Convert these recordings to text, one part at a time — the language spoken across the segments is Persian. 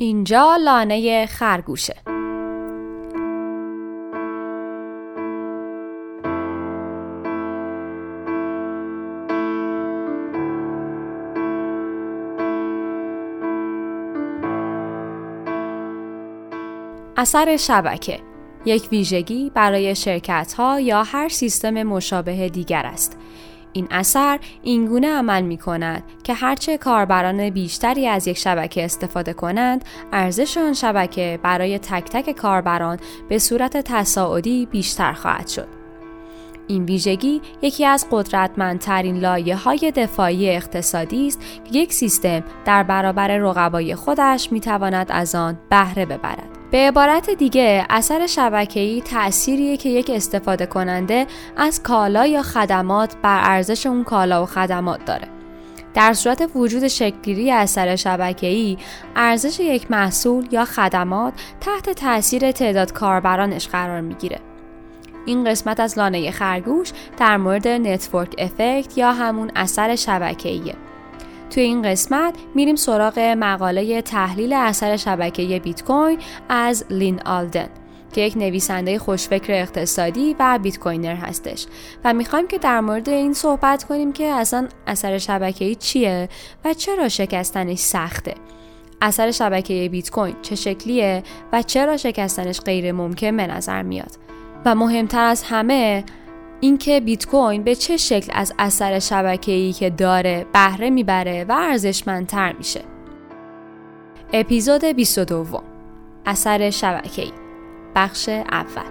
اینجا لانه خرگوشه اثر شبکه یک ویژگی برای شرکت ها یا هر سیستم مشابه دیگر است. این اثر اینگونه عمل می کند که هرچه کاربران بیشتری از یک شبکه استفاده کنند، ارزش آن شبکه برای تک تک کاربران به صورت تصاعدی بیشتر خواهد شد. این ویژگی یکی از قدرتمندترین لایه های دفاعی اقتصادی است که یک سیستم در برابر رقبای خودش می تواند از آن بهره ببرد. به عبارت دیگه اثر شبکه‌ای تأثیریه که یک استفاده کننده از کالا یا خدمات بر ارزش اون کالا و خدمات داره. در صورت وجود شکلگیری اثر شبکه‌ای، ارزش یک محصول یا خدمات تحت تاثیر تعداد کاربرانش قرار می‌گیره. این قسمت از لانه خرگوش در مورد network effect یا همون اثر شبکه‌ایه. توی این قسمت میریم سراغ مقاله تحلیل اثر شبکه بیت کوین از لین آلدن که یک نویسنده خوشفکر اقتصادی و Bitcoiner هستش. و می‌خوایم که در مورد این صحبت کنیم که اصلا اثر شبکه‌ای چیه و چرا شکستنش سخته. اثر شبکه بیت کوین چه شکلیه و چرا شکستنش غیر ممکن به نظر میاد. و مهمتر از همه اینکه بیت کوین به چه شکل از اثر شبکه‌ای که داره بهره می‌بره و ارزشمندتر میشه. اپیزود 22 اثر شبکه‌ای. بخش اول.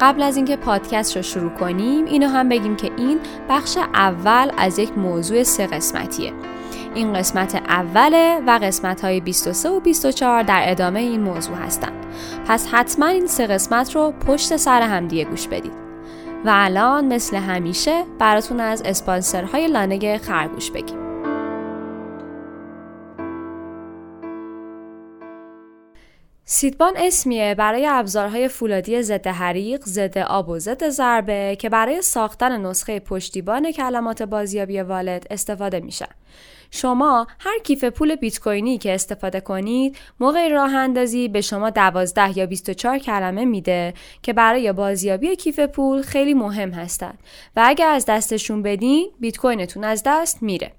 قبل از اینکه پادکست رو شروع کنیم اینو هم بگیم که این بخش اول از یک موضوع سه قسمتیه. این قسمت اوله و قسمت های 23 و 24 در ادامه این موضوع هستند. پس حتما این سه قسمت رو پشت سر همدیگه گوش بدید. و الان مثل همیشه براتون از اسپانسرهای لانه خرگوش بگیم. سیدبان اسمیه برای ابزارهای فولادی ضد حریق، ضد آب و ضد ضربه که برای ساختن نسخه پشتیبان کلمات بازیابی والد استفاده میشن. شما هر کیف پول بیت کوینی که استفاده کنید موقع راه اندازی به شما 12 یا 24 کلمه میده که برای بازیابی کیف پول خیلی مهم هستند و اگر از دستشون بدین بیت کوینتون از دست میره.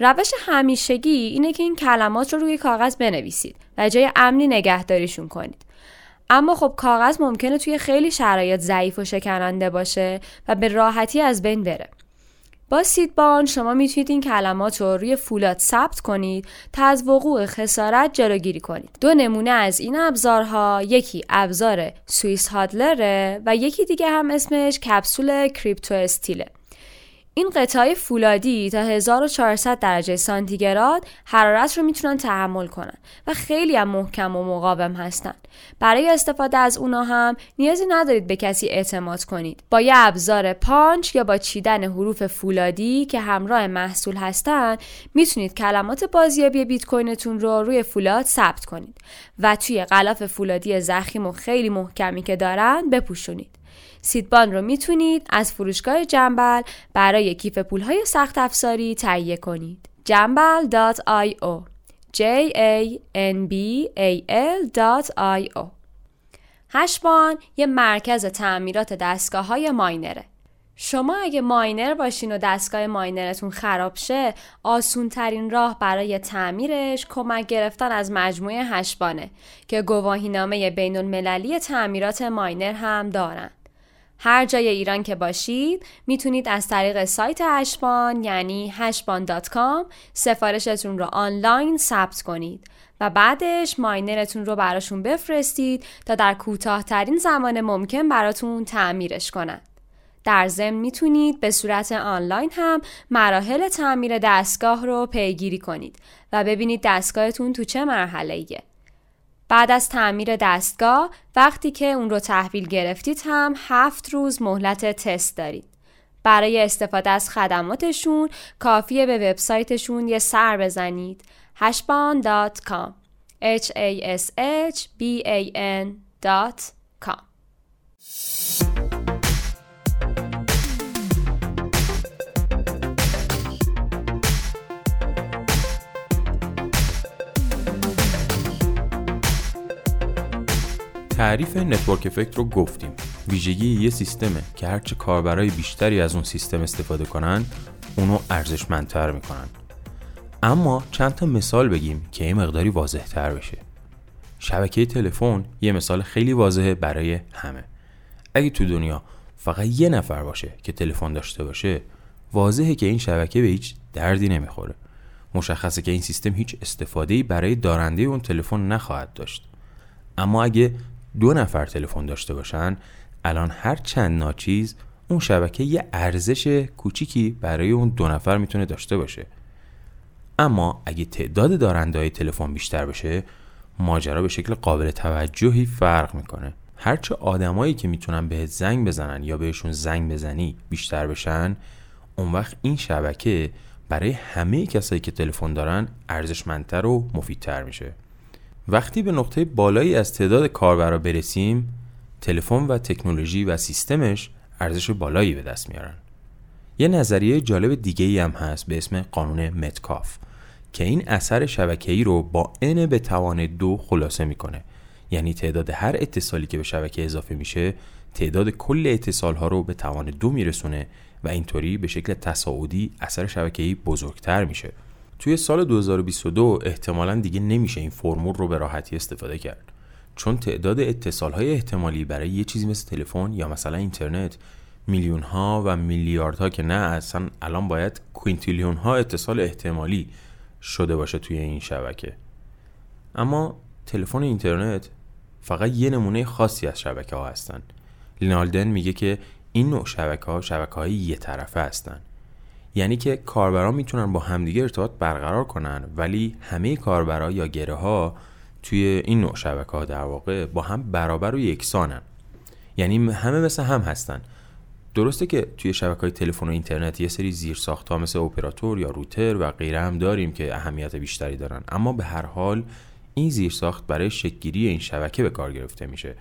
روش همیشگی اینه که این کلمات رو روی کاغذ بنویسید و جای امنی نگهداریشون کنید. اما خب کاغذ ممکنه توی خیلی شرایط ضعیف و شکننده باشه و به راحتی از بین بره. با سیدبان شما می‌تونید این کلمات رو روی فولاد ثبت کنید تا از وقوع خسارت جلوگیری کنید. دو نمونه از این ابزارها یکی ابزار سوئیس هادلره و یکی دیگه هم اسمش کپسول کریپتو استیله. این قطعه فولادی تا 1400 درجه سانتیگراد حرارت رو می‌تونن تحمل کنن و خیلی هم محکم و مقاوم هستن. برای استفاده از اونا هم نیازی ندارید به کسی اعتماد کنید. با یه ابزار پانچ یا با چیدن حروف فولادی که همراه محصول هستن می‌تونید کلمات بازیابی بیت کوینتون رو روی فولاد ثبت کنید و توی غلاف فولادی ضخیم و خیلی محکمی که دارن بپوشونید. سیدبان رو می‌تونید از فروشگاه جنبل برای کیف پولهای سخت افزاری تهیه کنید. جنبل.io j a n b a l.io هشبان یه مرکز تعمیرات دستگاه های ماینره. شما اگه ماینر باشین و دستگاه ماینرتون خراب شه آسون ترین راه برای تعمیرش کمک گرفتن از مجموعه هشبانه که گواهینامه بین المللی تعمیرات ماینر هم دارن. هر جای ایران که باشید می‌تونید از طریق سایت هشبان یعنی هشبان.com سفارشتون رو آنلاین ثبت کنید و بعدش ماینرتون رو براشون بفرستید تا در کوتاهترین زمان ممکن براتون تعمیرش کنند. در ضمن می‌تونید به صورت آنلاین هم مراحل تعمیر دستگاه رو پیگیری کنید و ببینید دستگاهتون تو چه مرحله ایه. بعد از تعمیر دستگاه وقتی که اون رو تحویل گرفتید هم هفت روز مهلت تست دارید. برای استفاده از خدماتشون کافیه به وبسایتشون یه سر بزنید. hashban.com h a s h b a n.com تعریف network effect رو گفتیم. ویژگی یه سیستمه که هرچه کاربرای بیشتری از اون سیستم استفاده کنن اونو ارزشمندتر می‌کنن. اما چند تا مثال بگیم که این مقداری واضح تر بشه. شبکه تلفن یه مثال خیلی واضحه برای همه. اگه تو دنیا فقط یه نفر باشه که تلفن داشته باشه واضحه که این شبکه به هیچ دردی نمی‌خوره. مشخصه که این سیستم هیچ استفاده برای دارنده اون تلفن نخواهد داشت. اما اگه دو نفر تلفن داشته باشن الان هر چند ناچیز اون شبکه یه ارزش کوچیکی برای اون دو نفر می‌تونه داشته باشه. اما اگه تعداد دارنده تلفن بیشتر بشه ماجرا به شکل قابل توجهی فرق می‌کنه. هرچه آدمایی که می‌تونن بهت زنگ بزنن یا بهشون زنگ بزنی بیشتر بشن اون وقت این شبکه برای همه کسایی که تلفن دارن ارزشمندتر و مفیدتر میشه. وقتی به نقطه بالایی از تعداد کاربرا برسیم تلفن و تکنولوژی و سیستمش ارزش بالایی به دست میارن. یه نظریه جالب دیگه ای هم هست به اسم قانون متکاف که این اثر شبکه‌ای رو با n به توان دو خلاصه می‌کنه. یعنی تعداد هر اتصالی که به شبکه اضافه میشه تعداد کل اتصال ها رو به توان دو میرسونه و اینطوری به شکل تصاعدی اثر شبکه‌ای بزرگتر میشه. توی سال 2022 احتمالا دیگه نمیشه این فرمول رو به راحتی استفاده کرد. چون تعداد اتصال های احتمالی برای یه چیزی مثل تلفن یا مثلا اینترنت میلیون ها و میلیاردها که نه اصلا الان باید کوینتیلیون ها اتصال احتمالی شده باشه توی این شبکه. اما تلفن اینترنت فقط یه نمونه خاصی از شبکه ها هستن. لینالدن میگه که این نوع شبکه ها شبکه های یه طرفه هستن. یعنی که کاربران می‌تونن با همدیگه ارتباط برقرار کنن ولی همه کاربرا یا گره ها توی این نوع شبکه ها در واقع با هم برابر و یکسانن. یعنی همه مثل هم هستن. درسته که توی شبکه های تلفن و اینترنت یه سری زیر ها مثل اپراتور یا روتر و غیره هم داریم که اهمیت بیشتری دارن. اما به هر حال این زیر ساخت برای شکلگیری این شبکه به کار گرفته میشه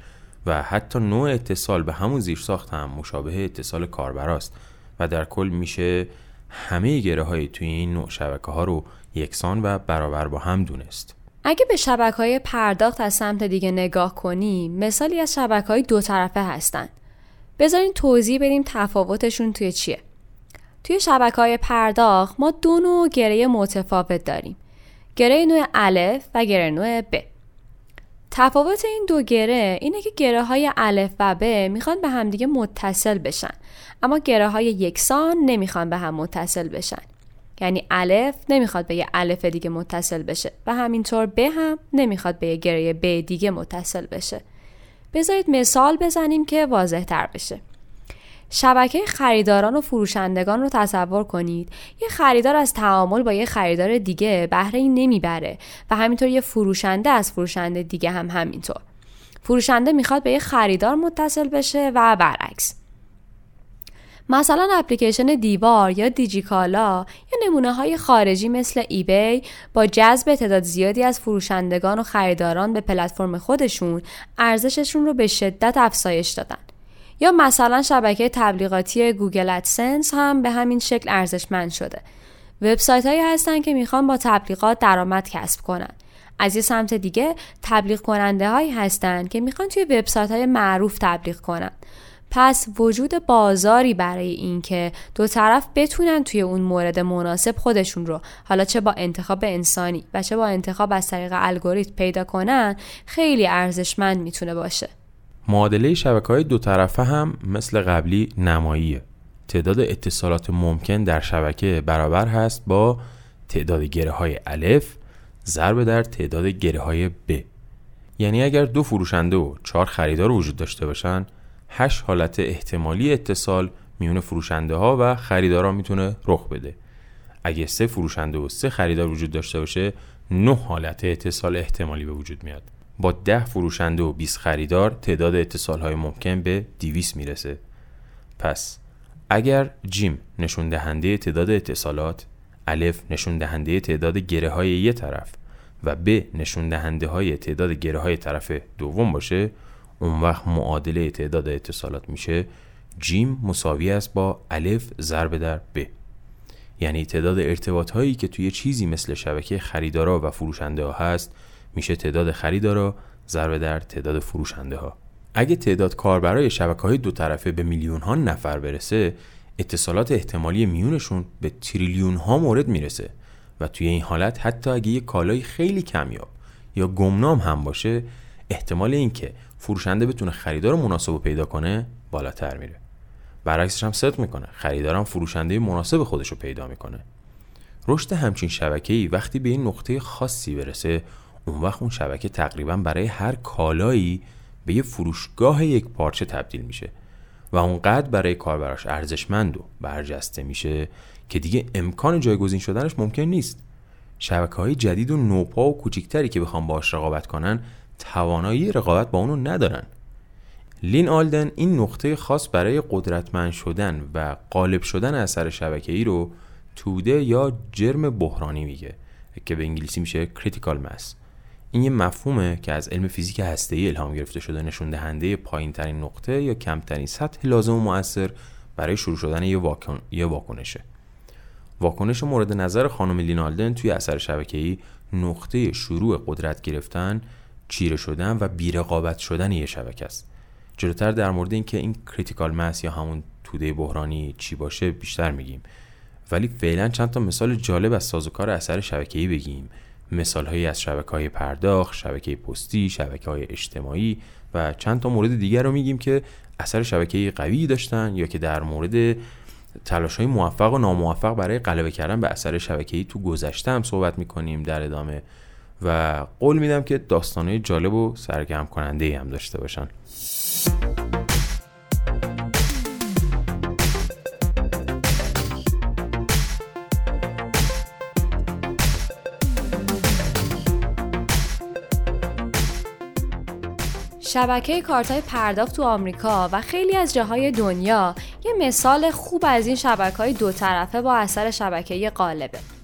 و حتی نوع اتصال به همون زیر ساخت هم مشابه اتصال کاربراست و در کل میشه همه گره های توی این نوع شبکه ها رو یکسان و برابر با هم دونست. اگه به شبکه های پرداخت از سمت دیگه نگاه کنی مثالی از شبکه های دو طرفه هستن. بذارین توضیح بدیم تفاوتشون توی چیه. توی شبکه های پرداخت ما دو نوع گره متفاوت داریم. گره نوع الف و گره نوع ب. تفاوت این دو گره اینه که گره های الف و ب می‌خوان به همدیگه متصل بشن اما گره های یکسان نمی‌خوان به هم متصل بشن. یعنی الف نمی‌خواد به یه الف دیگه متصل بشه و همینطور ب هم نمی‌خواد به یه گره ب دیگه متصل بشه. بذارید مثال بزنیم که واضح تر بشه. شبکه خریداران و فروشندگان رو تصور کنید. یه خریدار از تعامل با یه خریدار دیگه بهره ای نمی‌بره و همینطور یه فروشنده از فروشنده دیگه هم همینطور. فروشنده می‌خواد به یه خریدار متصل بشه و برعکس. مثلا اپلیکیشن دیوار یا دیجیکالا یا نمونه های خارجی مثل ایبی با جذب تعداد زیادی از فروشندگان و خریداران به پلتفرم خودشون ارزششون رو به شدت افزایش دادن. یا مثلا شبکه تبلیغاتی گوگل ادسنس هم به همین شکل ارزشمند شده. وبسایت هایی هستن که می‌خوان با تبلیغات درآمد کسب کنن. از یه سمت دیگه تبلیغ کننده هایی هستن که می‌خوان توی وبسایت های معروف تبلیغ کنن. پس وجود بازاری برای اینکه دو طرف بتونن توی اون مورد مناسب خودشون رو حالا چه با انتخاب انسانی و چه با انتخاب از طریق الگوریتم پیدا کنن خیلی ارزشمند می‌تونه باشه. معادله شبکه های دو طرفه هم مثل قبلی نماییه. تعداد اتصالات ممکن در شبکه برابر هست با تعداد گره های الف ضرب در تعداد گره های ب. یعنی اگر دو فروشنده و چهار خریدار وجود داشته باشن هشت حالت احتمالی اتصال میون فروشنده ها و خریدارا می‌تونه رخ بده. اگه سه فروشنده و سه خریدار وجود داشته باشه نه حالت اتصال احتمالی به وجود میاد. با ده فروشنده و 20 خریدار تعداد اتصال های ممکن به 200 می‌رسه. پس اگر جیم نشون دهنده تعداد اتصالات الف نشون دهنده تعداد گره های یه طرف و ب نشون دهنده های تعداد گره های طرف دوم باشه اون وقت معادله تعداد اتصالات میشه جیم مساوی است با الف ضرب در ب. یعنی تعداد ارتباط هایی که توی چیزی مثل شبکه خریدارا و فروشنده ها هست میشه تعداد خریدارا ضرب در تعداد فروشنده ها اگه تعداد کاربرای شبکه های دو طرفه به میلیون ها نفر برسه اتصالات احتمالی میونشون به تریلیون ها مورد می‌رسه و توی این حالت حتی اگه یه کالای خیلی کمیاب یا گمنام هم باشه احتمال اینکه فروشنده بتونه خریدار مناسب رو پیدا کنه بالاتر میره. برعکسش هم صدق می‌کنه. خریدارم فروشنده مناسب خودش رو پیدا می‌کنه. رشد همچین شبکه‌ای وقتی به این نقطه خاصی برسه اون وقت اون شبکه تقریبا برای هر کالایی به یه فروشگاه یک پارچه تبدیل میشه و اونقدر برای کاربراش ارزشمند و برجسته میشه که دیگه امکان جایگزین شدنش ممکن نیست. شبکه های جدید و نوپا و کوچیکتری که بخوام باش رقابت کنن توانایی رقابت با اونو ندارن. لین آلدن این نقطه خاص برای قدرتمند شدن و غالب شدن اثر شبکه ای رو توده یا جرم بحرانی میگه که به انگلیسی میشه critical mass این یه مفهومه که از علم فیزیک هسته‌ای الهام گرفته شده نشون دهنده پایین ترین نقطه یا کمترین سطح لازم و موثر برای شروع شدن یه, واکن... یه واکنشه. واکنش مورد نظر خانم لین آلدن توی اثر شبکه‌ای نقطه شروع قدرت گرفتن چیره شدن و بیرقابت شدن یه شبکه است. جلوتر در مورد اینکه این critical mass یا همون توده بحرانی چی باشه بیشتر میگیم. ولی فعلا چند تا مثال جالب از سازوکار اثر شبکه‌ای بگیم. مثال هایی از شبکه های پرداخت، شبکه پستی، شبکه های اجتماعی و چند تا مورد دیگر رو میگیم که اثر شبکه قوی داشتن یا که در مورد تلاش های موفق و ناموفق برای غلبه کردن به اثر شبکه‌ای تو گذشته هم صحبت می‌کنیم در ادامه و قول میدم که داستانهای جالب و سرگرم کننده هم داشته باشن شبکه کارت های پرداخت تو آمریکا و خیلی از جاهای دنیا یه مثال خوب از این شبکه های دو طرفه با اثر شبکه غالبه.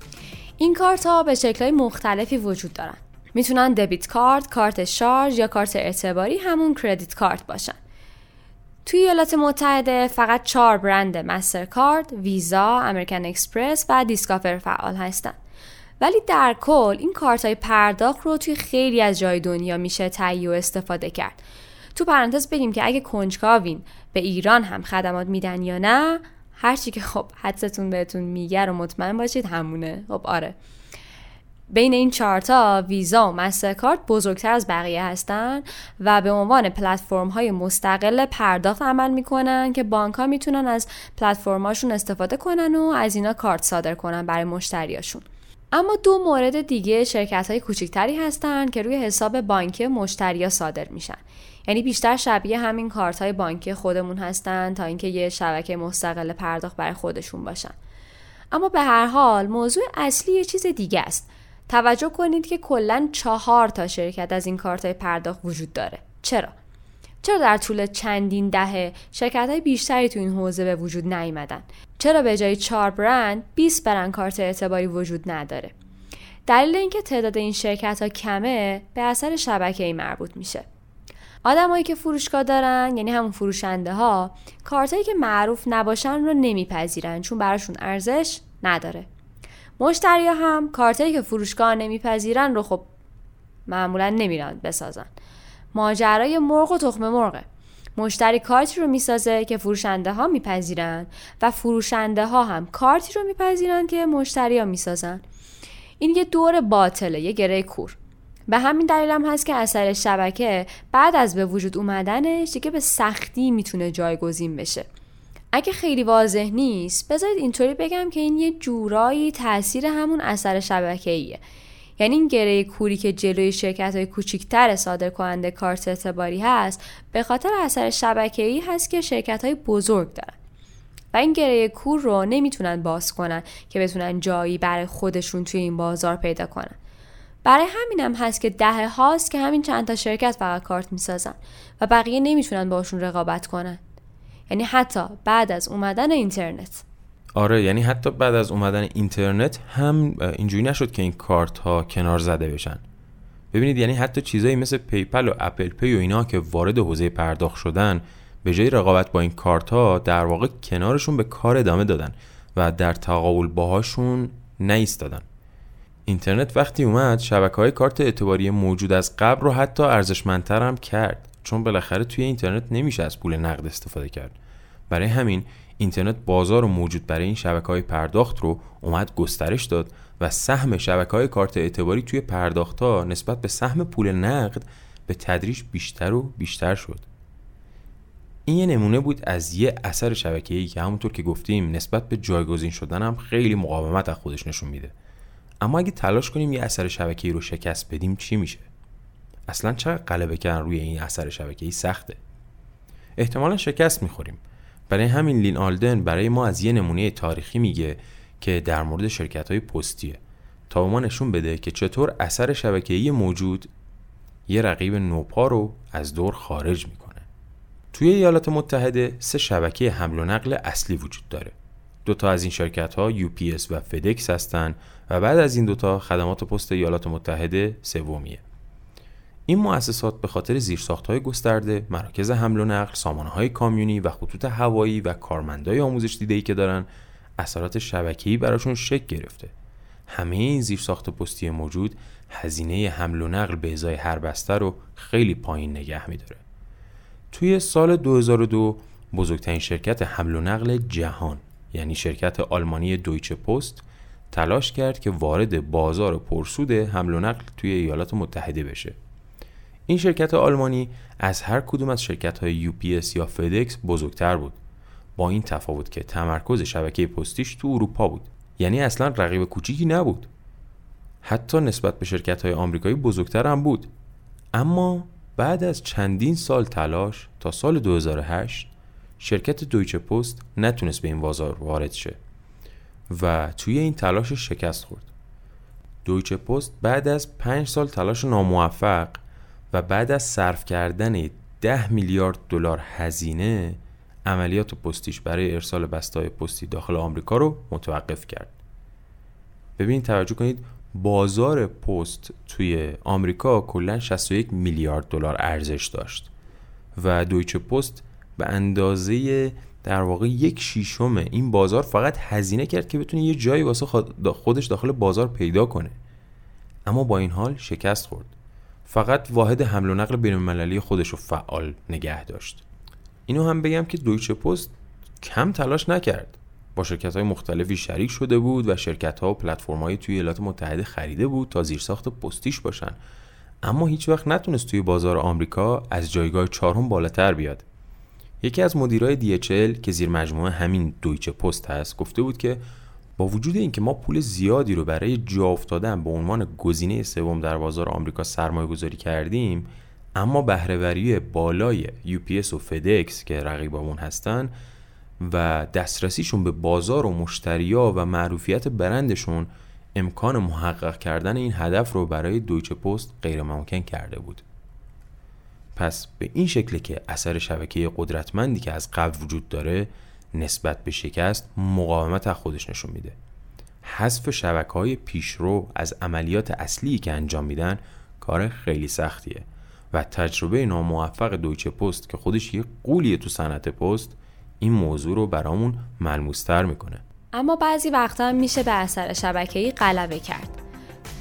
این کارت ها به شکل مختلفی وجود دارن. می‌تونن debit card، کارت شارژ یا کارت اعتباری همون credit card باشن. توی ایالات متحده فقط چهار برند مستر کارت، ویزا، American Express و Discover فعال هستن. ولی در کل این کارت های پرداخت رو توی خیلی از جای دنیا میشه تهیه و استفاده کرد تو پرانتز بگیم که اگه کنجکاوین به ایران هم خدمات میدن یا نه هرچی که خب حدستون بهتون میگه رو مطمئن باشید همونه. خب آره. بین این چارتا ویزا و مسترکارت بزرگتر از بقیه هستن و به عنوان پلتفرم های مستقل پرداخت عمل می‌کنن که بانک ها می‌تونن از پلتفرماشون استفاده کنن و از اینا کارت صادر کنن برای مشتریاشون. اما دو مورد دیگه شرکت های کوچکتری هستند که روی حساب بانکی مشتریا صادر میشن. یعنی بیشتر شبیه همین کارت های بانکی خودمون هستن تا اینکه یه شبکه مستقل پرداخت برای خودشون باشن. اما به هر حال موضوع اصلی یه چیز دیگه است. توجه کنید که کلا چهار تا شرکت از این کارت های پرداخت وجود داره. چرا؟ چرا در طول چندین دهه شرکت های بیشتری تو این حوزه به وجود نیامدن چرا به جای چهار برند 20 برند کارت اعتباری وجود نداره؟ دلیل اینکه تعداد این شرکت ها کمه به اثر شبکه ای مربوط میشه. آدمایی که فروشگاه دارن یعنی همون فروشنده ها کارتایی که معروف نباشن رو نمیپذیرن چون براشون ارزش نداره. مشتری هم کارتایی که فروشگاه نمیپذیرن رو خب معمولا نمیرن بسازن. ماجرای مرغ و تخم مرغه. مشتری کارتی رو می‌سازه که فروشنده ها میپذیرن و فروشنده ها هم کارتی رو میپذیرن که مشتری ها می‌سازن. این یه دور باطله یه گره کور. به همین دلیل هم هست که اثر شبکه بعد از به وجود اومدنش دیگه به سختی می‌تونه جایگزین بشه. اگه خیلی واضح نیست بذارید اینطوری بگم که این یه جورایی تاثیر همون اثر شبکه ایه یعنی این گره کوری که جلوی شرکت های کوچیکتر صادر کننده کارت اعتباری هست به خاطر اثر شبکه ای هست که شرکت های بزرگ دارن. و این گره کور رو نمی‌تونن باز کنن که بتونن جایی برای خودشون توی این بازار پیدا کنن. برای همینم هست که دهه هاست که همین چند تا شرکت فقط کارت می‌سازن و بقیه نمی‌تونن باشون رقابت کنن. یعنی حتی بعد از اومدن اینترنت. آره یعنی حتی بعد از اومدن اینترنت هم اینجوری نشد که این کارت ها کنار زده بشن. ببینید یعنی حتی چیزایی مثل PayPal و Apple Pay و اینا که وارد حوزه پرداخت شدن به جای رقابت با این کارت ها در واقع کنارشون به کار ادامه دادن و در تقابل باهاشون دادن اینترنت وقتی اومد شبکه های کارت اعتباری موجود از قبل رو حتی ارزشمندتر هم کرد. چون بالاخره توی اینترنت نمیشه از پول نقد استفاده کرد. برای همین اینترنت بازار موجود برای این شبکه های پرداخت رو اومد گسترش داد و سهم شبکه های کارت اعتباری توی پرداخت ها نسبت به سهم پول نقد به تدریج بیشتر و بیشتر شد. این یه نمونه بود از یه اثر شبکه‌ای که همونطور که گفتیم نسبت به جایگزین شدن هم خیلی مقاومت از خودش نشون میده. اما اگه تلاش کنیم یه اثر شبکه‌ای رو شکست بدیم چی میشه؟ اصلا چقدر غلبه کردن روی این اثر شبکه‌ای سخته. احتمالا شکست می‌خوریم. برای همین لین آلدن برای ما از یه نمونه تاریخی میگه که در مورد شرکت های پستیه. تا به ما نشون بده که چطور اثر شبکه‌ای موجود یه رقیب نوپا رو از دور خارج می‌کنه. توی ایالات متحده سه شبکه حمل و نقل اصلی وجود داره. دوتا از این شرکت ها UPS و فدکس هستن. و بعد از این دوتا خدمات پست ایالات متحده سومیه این مؤسسات به خاطر های گسترده، مراکز حمل و نقل، های کامیونی و خطوط هوایی و کارمندای آموزش دیده‌ای که دارن اثرات شبکه‌ای براشون شکل گرفته. همه این زیرساخت پستی موجود هزینه حمل و نقل به ازای هر بسته رو خیلی پایین نگه میداره. توی سال 2002 بزرگترین شرکت حمل و نقل جهان یعنی شرکت آلمانی دویچه پست تلاش کرد که وارد بازار پرسود حمل و نقل توی ایالات متحده بشه. این شرکت آلمانی از هر کدوم از شرکت های UPS یا فدکس بزرگتر بود. با این تفاوت که تمرکز شبکه پستیش تو اروپا بود. یعنی اصلا رقیب کوچیکی نبود. حتی نسبت به شرکت های آمریکایی بزرگتر هم بود. اما بعد از چندین سال تلاش تا سال 2008 شرکت دویچه پست نتونست به این بازار وارد شه. و توی این تلاش شکست خورد دویچه پست بعد از پنج سال تلاش ناموفق و بعد از صرف کردن 10 میلیارد دلار هزینه عملیات پستیش برای ارسال بستای پستی داخل آمریکا رو متوقف کرد. ببین توجه کنید بازار پست توی آمریکا کلا 61 میلیارد دلار ارزش داشت و دویچه پست به اندازه در واقع یک شیشم این بازار فقط هزینه کرد که بتونه یه جایی واسه خودش داخل بازار پیدا کنه. اما با این حال شکست خورد. فقط واحد حمل و نقل بین المللی خودش رو فعال نگه داشت. اینو هم بگم که دویچه پست کم تلاش نکرد. با شرکت های مختلفی شریک شده بود و شرکت ها و پلتفرم های توی ایالات متحده خریده بود تا زیرساخت پستیش باشن. اما هیچ وقت نتونست توی بازار آمریکا از جایگاه چهارم بالاتر بیاد. یکی از مدیرای DHL که زیر مجموعه همین دویچه پست هست گفته بود که با وجود اینکه ما پول زیادی رو برای جا افتادن به عنوان گزینه سوم در بازار آمریکا سرمایه گذاری کردیم اما بهرهوری بالای UPS و فدکس که رقیبامون هستن و دسترسیشون به بازار و مشتریا و معروفیت برندشون امکان محقق کردن این هدف رو برای دویچه پست غیر ممکن کرده بود. پس به این شکل که اثر شبکه قدرتمندی که از قبل وجود داره نسبت به شکست مقاومت از خودش نشون میده. حذف شبکه های پیشرو از عملیات اصلی که انجام میدن کار خیلی سختیه و تجربه ناموفق دویچه پست که خودش یه قولیه تو صنعت پست این موضوع رو برامون ملموستر می‌کنه. اما بعضی وقتا میشه به اثر شبکه‌ای غلبه کرد.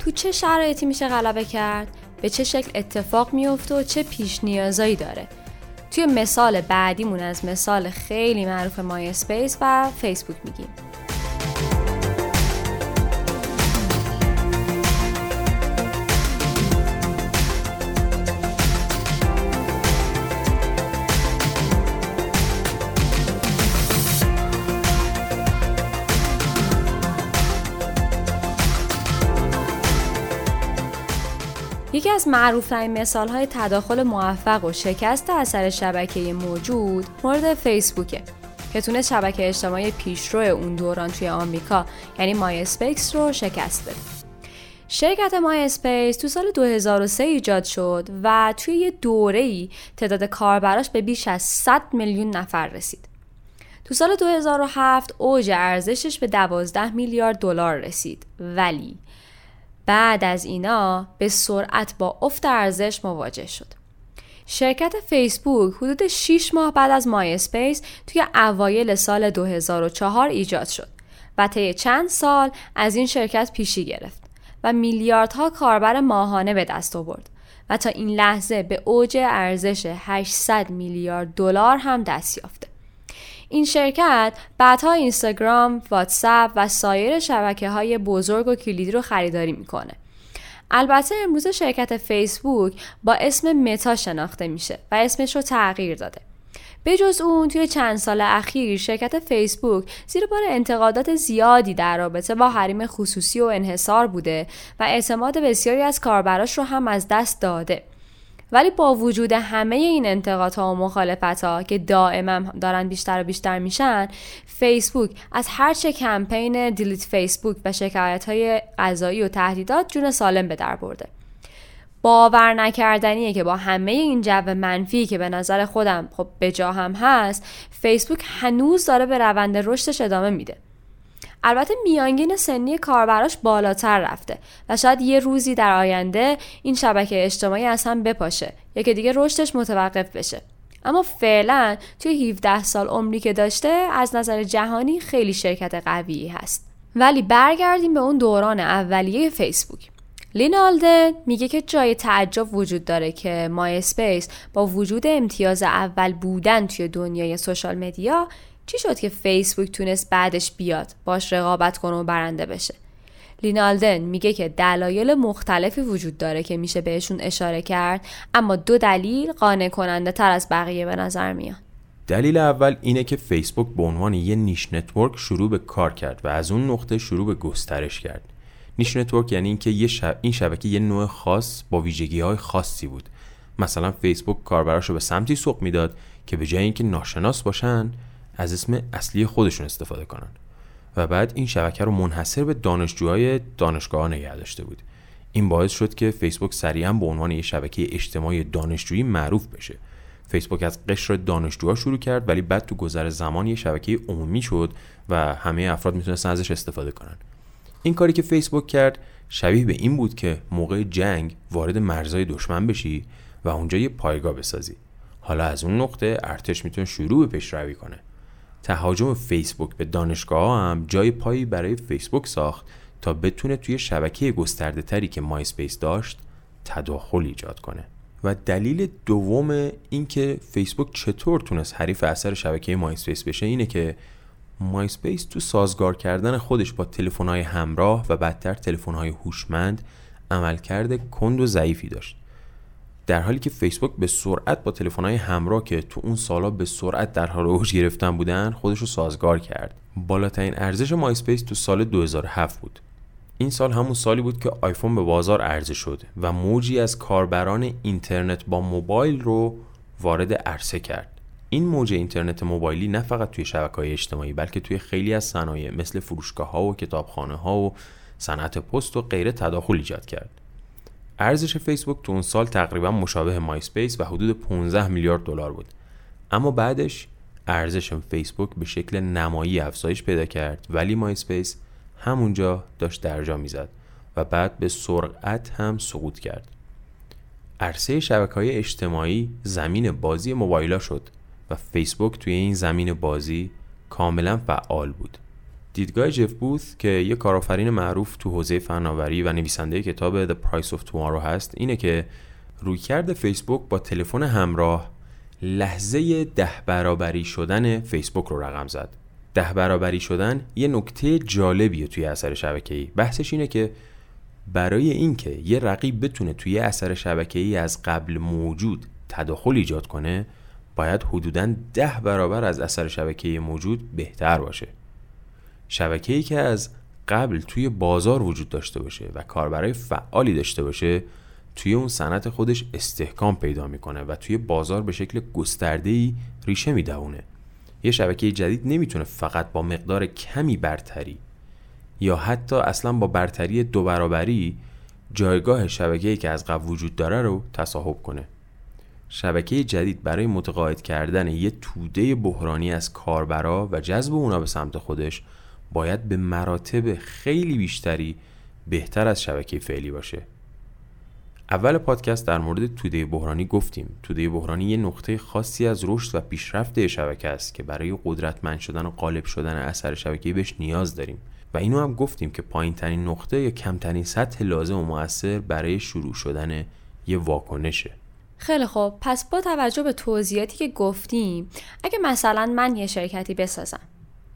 تو چه شرایطی میشه غلبه کرد؟ به چه شکل اتفاق میفته و چه پیش نیازایی داره. توی مثال بعدیمون از مثال خیلی معروف مای اسپیس و فیسبوک میگیم. معروفترین مثال های تداخل موفق و شکست اثر شبکه موجود مورد فیسبوکه که تونست شبکه اجتماعی پیشرو اون دوران توی آمریکا یعنی Myspace رو شکست بده. شرکت Myspace تو سال 2003 ایجاد شد و توی یه دوره ای تعداد کاربراش به بیش از 100 میلیون نفر رسید. تو سال 2007 اوج ارزشش به 12 میلیارد دلار رسید ولی بعد از اینا به سرعت با افت ارزش مواجه شد. شرکت فیسبوک حدود 6 ماه بعد از Myspace توی اوایل سال 2004 ایجاد شد و طی چند سال از این شرکت پیشی گرفت و میلیاردها کاربر ماهانه به دست آورد و تا این لحظه به اوج ارزش 800 میلیارد دلار هم دست یافته. این شرکت بعدها اینستاگرام، واتساپ و سایر شبکه های بزرگ و کلیدی رو خریداری می‌کنه. البته امروز شرکت فیسبوک با اسم متا شناخته میشه و اسمش رو تغییر داده. به جز اون توی چند سال اخیر شرکت فیسبوک زیر بار انتقادات زیادی در رابطه با حریم خصوصی و انحصار بوده و اعتماد بسیاری از کاربراش رو هم از دست داده. ولی با وجود همه این انتقادها و مخالفت ها که دائما دارن بیشتر و بیشتر میشن فیسبوک از هرچه کمپین دیلیت فیسبوک و شکایت های قضایی و تهدیدات جون سالم به در برده. باور نکردنیه که با همه این جو منفی که به نظر خودم خب به جا هم هست فیسبوک هنوز داره به روند رشدش ادامه میده. البته میانگین سنی کاربراش بالاتر رفته و شاید یه روزی در آینده این شبکه اجتماعی هم بپاشه یا که دیگه رشدش متوقف بشه. اما فعلا توی 17 سال عمری که داشته از نظر جهانی خیلی شرکت قویی هست. ولی برگردیم به اون دوران اولیه فیسبوک. لین آلدن میگه که جای تعجب وجود داره که مای اسپیس با وجود امتیاز اول بودن توی دنیای social media چی شد که فیسبوک تونست بعدش بیاد؟ باش رقابت کنه و برنده بشه. لین آلدن میگه که دلایل مختلفی وجود داره که میشه بهشون اشاره کرد اما دو دلیل قانع کننده تر از بقیه به نظر میاد دلیل اول اینه که فیسبوک به عنوان یه niche network شروع به کار کرد و از اون نقطه شروع به گسترش کرد. niche network یعنی اینکه یه شب... این شبکه یه نوع خاص با ویژگی های خاصی بود. مثلا فیسبوک کاربراش رو به سمتی سوق می‌داد که به جای اینکه ناشناس باشن از اسم اصلی خودشون استفاده کنن. و بعد این شبکه رو منحصر به دانشجوهای دانشگاه نگه داشته بود. این باعث شد که فیسبوک سریعا به عنوان یک شبکه اجتماعی دانشجویی معروف بشه. فیسبوک از قشر دانشجوها شروع کرد ولی بعد تو گذر زمان یه شبکه عمومی شد و همه افراد می‌تونستن ازش استفاده کنن. این کاری که فیسبوک کرد شبیه به این بود که موقع جنگ وارد مرزهای دشمن بشی و اونجا یه پایگاه بسازی. حالا از اون نقطه ارتش می‌تونه شروع به پیشروی کنه. تهاجم فیسبوک به دانشگاه هم جای پایی برای فیسبوک ساخت تا بتونه توی شبکه گسترده تری که مای اسپیس داشت تداخل ایجاد کنه. و دلیل دوم اینکه فیسبوک چطور تونست حریف اثر شبکه مای اسپیس بشه اینه که مای اسپیس تو سازگار کردن خودش با تلفن‌های همراه و بعدتر تلفن‌های هوشمند عملکرد کند و ضعیفی داشت. در حالی که فیسبوک به سرعت با تلفن‌های همراه که تو اون سالا به سرعت در حال اوج گرفتن بودن خودش رو سازگار کرد. بالاترین ارزش مای اسپیس تو سال 2007 بود. این سال همون سالی بود که آیفون به بازار عرضه شد و موجی از کاربران اینترنت با موبایل رو وارد عرصه کرد. این موج اینترنت موبایلی نه فقط توی شبکه های اجتماعی بلکه توی خیلی از صنایع مثل فروشگاه ها و کتابخانه ها و صنعت پست و غیره تداخل ایجاد کرد. ارزش فیسبوک تو اون سال تقریبا مشابه مای اسپیس و حدود 15 میلیارد دلار بود. اما بعدش ارزش فیسبوک به شکل نمایی افزایش پیدا کرد ولی مای اسپیس همونجا داشت درجا می‌زد و بعد به سرعت هم سقوط کرد. عرصه شبکه های اجتماعی زمین بازی موبایلا شد و فیسبوک توی این زمین بازی کاملا فعال بود. دیدگاه جف بوث که یه کارآفرین معروف تو حوزه فناوری و نویسنده کتاب The Price of Tomorrow هست اینه که رویکرد فیسبوک با تلفن همراه لحظه ده برابری شدن فیسبوک رو رقم زد. ده برابری شدن یه نکته جالبیه توی اثر شبکه‌ای. بحثش اینه که برای اینکه یه رقیب بتونه توی اثر شبکه‌ای از قبل موجود تداخل ایجاد کنه باید حدوداً ده برابر از اثر شبکه‌ای موجود بهتر باشه. شبکه‌ای که از قبل توی بازار وجود داشته باشه و کاربرای فعالی داشته باشه توی اون صنعت خودش استحکام پیدا می‌کنه و توی بازار به شکل گسترده‌ای ریشه می‌دونه یه شبکه جدید نمی‌تونه فقط با مقدار کمی برتری یا حتی اصلا با برتری دو برابری جایگاه شبکه‌ای که از قبل وجود داره رو تصاحب کنه. شبکه جدید برای متقاعد کردن یه توده بحرانی از کاربرا و جذب اونا به سمت خودش باید به مراتب خیلی بیشتری بهتر از شبکه فعلی باشه. اول پادکست در مورد توده بحرانی گفتیم. توده بحرانی یه نقطه خاصی از رشد و پیشرفت شبکه است که برای قدرتمند شدن و غالب شدن اثر شبکه بهش نیاز داریم. و اینو هم گفتیم که پایین ترین نقطه یا کمترین سطح لازم و موثر برای شروع شدن یه واکنشه. خیلی خوب. پس با توجه به توضیحاتی که گفتیم اگه مثلا من یه شرکتی بسازم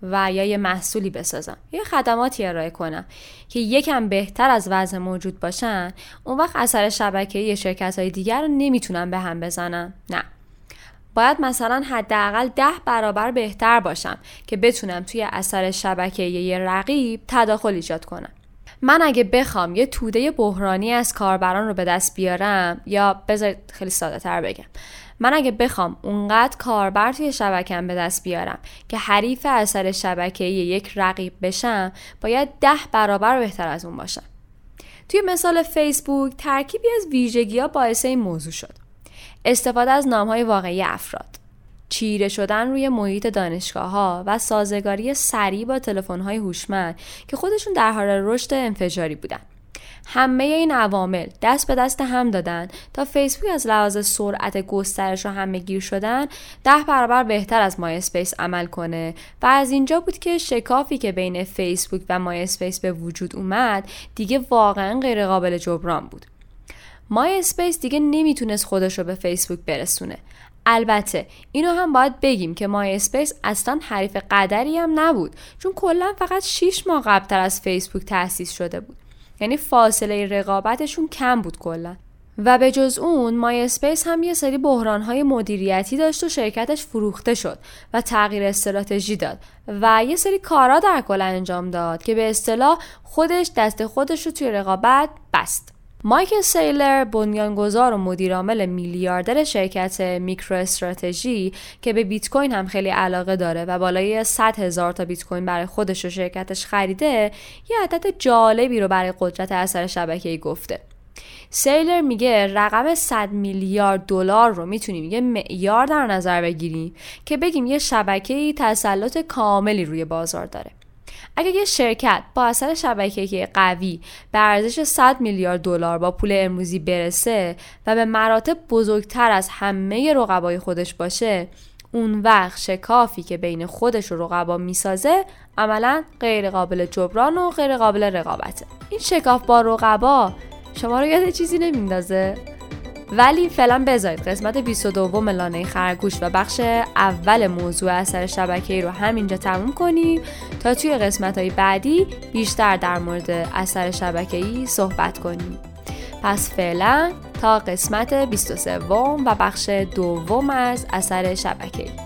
و یا یه محصولی بسازم. یا خدماتی ارائه کنم که یکم بهتر از وضع موجود باشن اون وقت اثر شبکه‌ای شرکت های دیگر رو نمی‌تونم به هم بزنم نه. باید مثلا حداقل ده برابر بهتر باشم که بتونم توی اثر شبکه یه رقیب تداخل ایجاد کنم. من اگه بخوام یه توده بحرانی از کاربران رو به دست بیارم یا بذارید خیلی ساده تر بگم. من اگه بخوام اونقدر کاربر توی شبکم به دست بیارم که حریف اثر شبکه یک رقیب بشم باید ده برابر بهتر از اون باشم. توی مثال فیسبوک ترکیبی از ویژگی ها باعث این موضوع شد. استفاده از نام های واقعی افراد. چیره شدن روی محیط دانشگاه ها و سازگاری سریع با تلفن های هوشمند که خودشون در حال رشد انفجاری بودن. همه این عوامل دست به دست هم دادن تا فیسبوک از لحاظ سرعت گسترش و همه گیر شدن ده برابر بهتر از مای اسپیس عمل کنه و از اینجا بود که شکافی که بین فیسبوک و مای اسپیس به وجود اومد دیگه واقعا غیر قابل جبران بود. مای اسپیس دیگه نمی‌تونست خودش رو به فیسبوک برسونه. البته اینو هم باید بگیم که مای اسپیس اصلا حریف قدری هم نبود چون کلا فقط 6 ماه قبلتر از فیسبوک تأسیس شده بود. یعنی فاصله رقابتشون کم بود کلا. و به جز اون مای اسپیس هم یه سری بحرانهای مدیریتی داشت و شرکتش فروخته شد و تغییر استراتژی داد و یه سری کارا در کل انجام داد که به اصطلاح خودش دست خودش رو توی رقابت بست. مایکل سیلر بنیانگذار و مدیرعامل میلیاردر شرکت میکرو استراتژی که به بیت کوین هم خیلی علاقه داره و بالای 100 هزار تا بیت کوین برای خودش و شرکتش خریده یه عدد جالبی رو برای قدرت اثر شبکه‌ای گفته. سیلر میگه رقم 100 میلیارد دلار رو می‌تونیم یه معیار در نظر بگیریم که بگیم یه شبکه‌ای تسلط کاملی روی بازار داره. اگر یه شرکت با اثر شبکه قوی به ارزش 100 میلیارد دلار با پول امروزی برسه و به مراتب بزرگتر از همه رقبای خودش باشه اون وقت شکافی که بین خودش و رقبا می‌سازه عملا غیر قابل جبران و غیر قابل رقابته. این شکاف با رقبا شما رو یاد چیزی نمیندازه؟ ولی فعلا بذارید قسمت 22 لانه خرگوش و بخش اول موضوع اثر شبکه رو همینجا تموم کنیم تا توی قسمت های بعدی بیشتر در مورد اثر شبکه ای صحبت کنیم پس فعلا تا قسمت 23 و بخش دوم از اثر شبکه ای.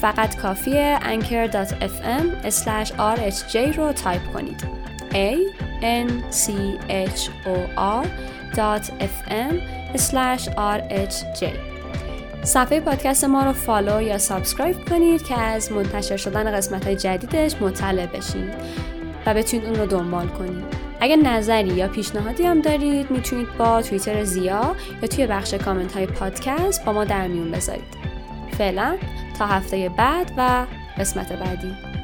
فقط کافیه anchor.fm rhj رو تایپ کنید. A n c h o r fm rhj صفحه پادکست ما رو follow یا subscribe کنید که از منتشر شدن قسمت های جدیدش مطلع بشید و بتونید اون رو دنبال کنید. اگر نظری یا پیشنهادی هم دارید می‌تونید با توییتر زیا یا توی بخش کامنت های پادکست با ما در میون بذارید. فعلا تا هفته بعد و قسمت بعدی.